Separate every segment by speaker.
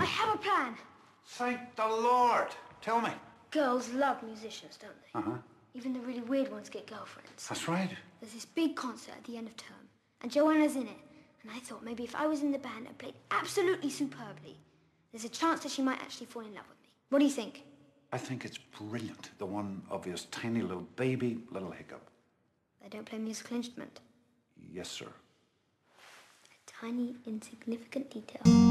Speaker 1: I have a plan.
Speaker 2: Thank the Lord. Tell me.
Speaker 1: Girls love musicians, don't they?
Speaker 2: Uh huh.
Speaker 1: Even the really weird ones get girlfriends.
Speaker 2: That's right.
Speaker 1: There's this big concert at the end of term, and Joanna's in it. And I thought maybe if I was in the band and played absolutely superbly, there's a chance that she might actually fall in love with me. What do you think?
Speaker 2: I think it's brilliant. The one obvious tiny little baby, little hiccup.
Speaker 1: I don't play musical instrument.
Speaker 2: Yes, sir.
Speaker 1: A tiny, insignificant detail.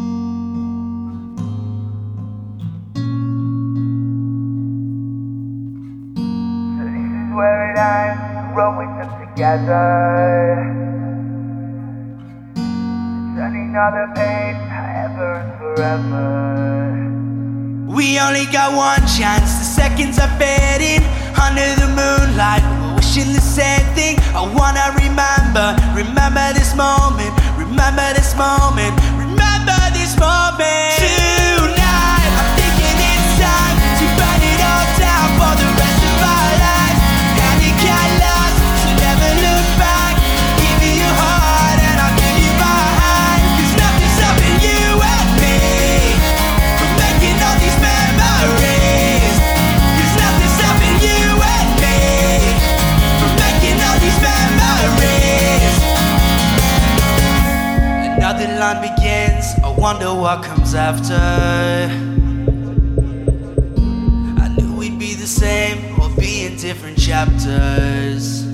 Speaker 3: Them together. Turning other page, ever and forever.
Speaker 4: We only got one chance, the seconds are fading under the moonlight. We're wishing the same thing. I wanna remember, remember this moment, remember this moment, Another begins, I wonder what comes after. I knew we'd be the same or be in different chapters.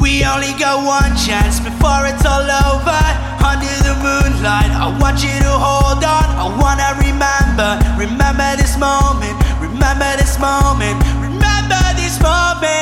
Speaker 4: We only got one chance before it's all over. Under the moonlight, I want you to hold on. I wanna remember, remember this moment, remember this moment, remember this moment.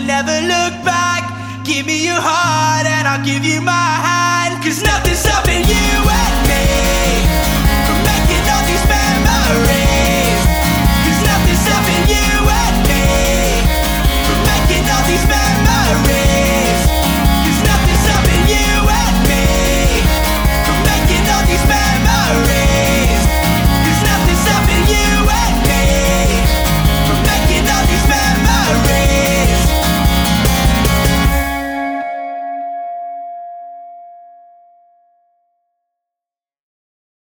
Speaker 4: Never look back. Give me your heart and I'll give you my hand. Cause nothing's stopping you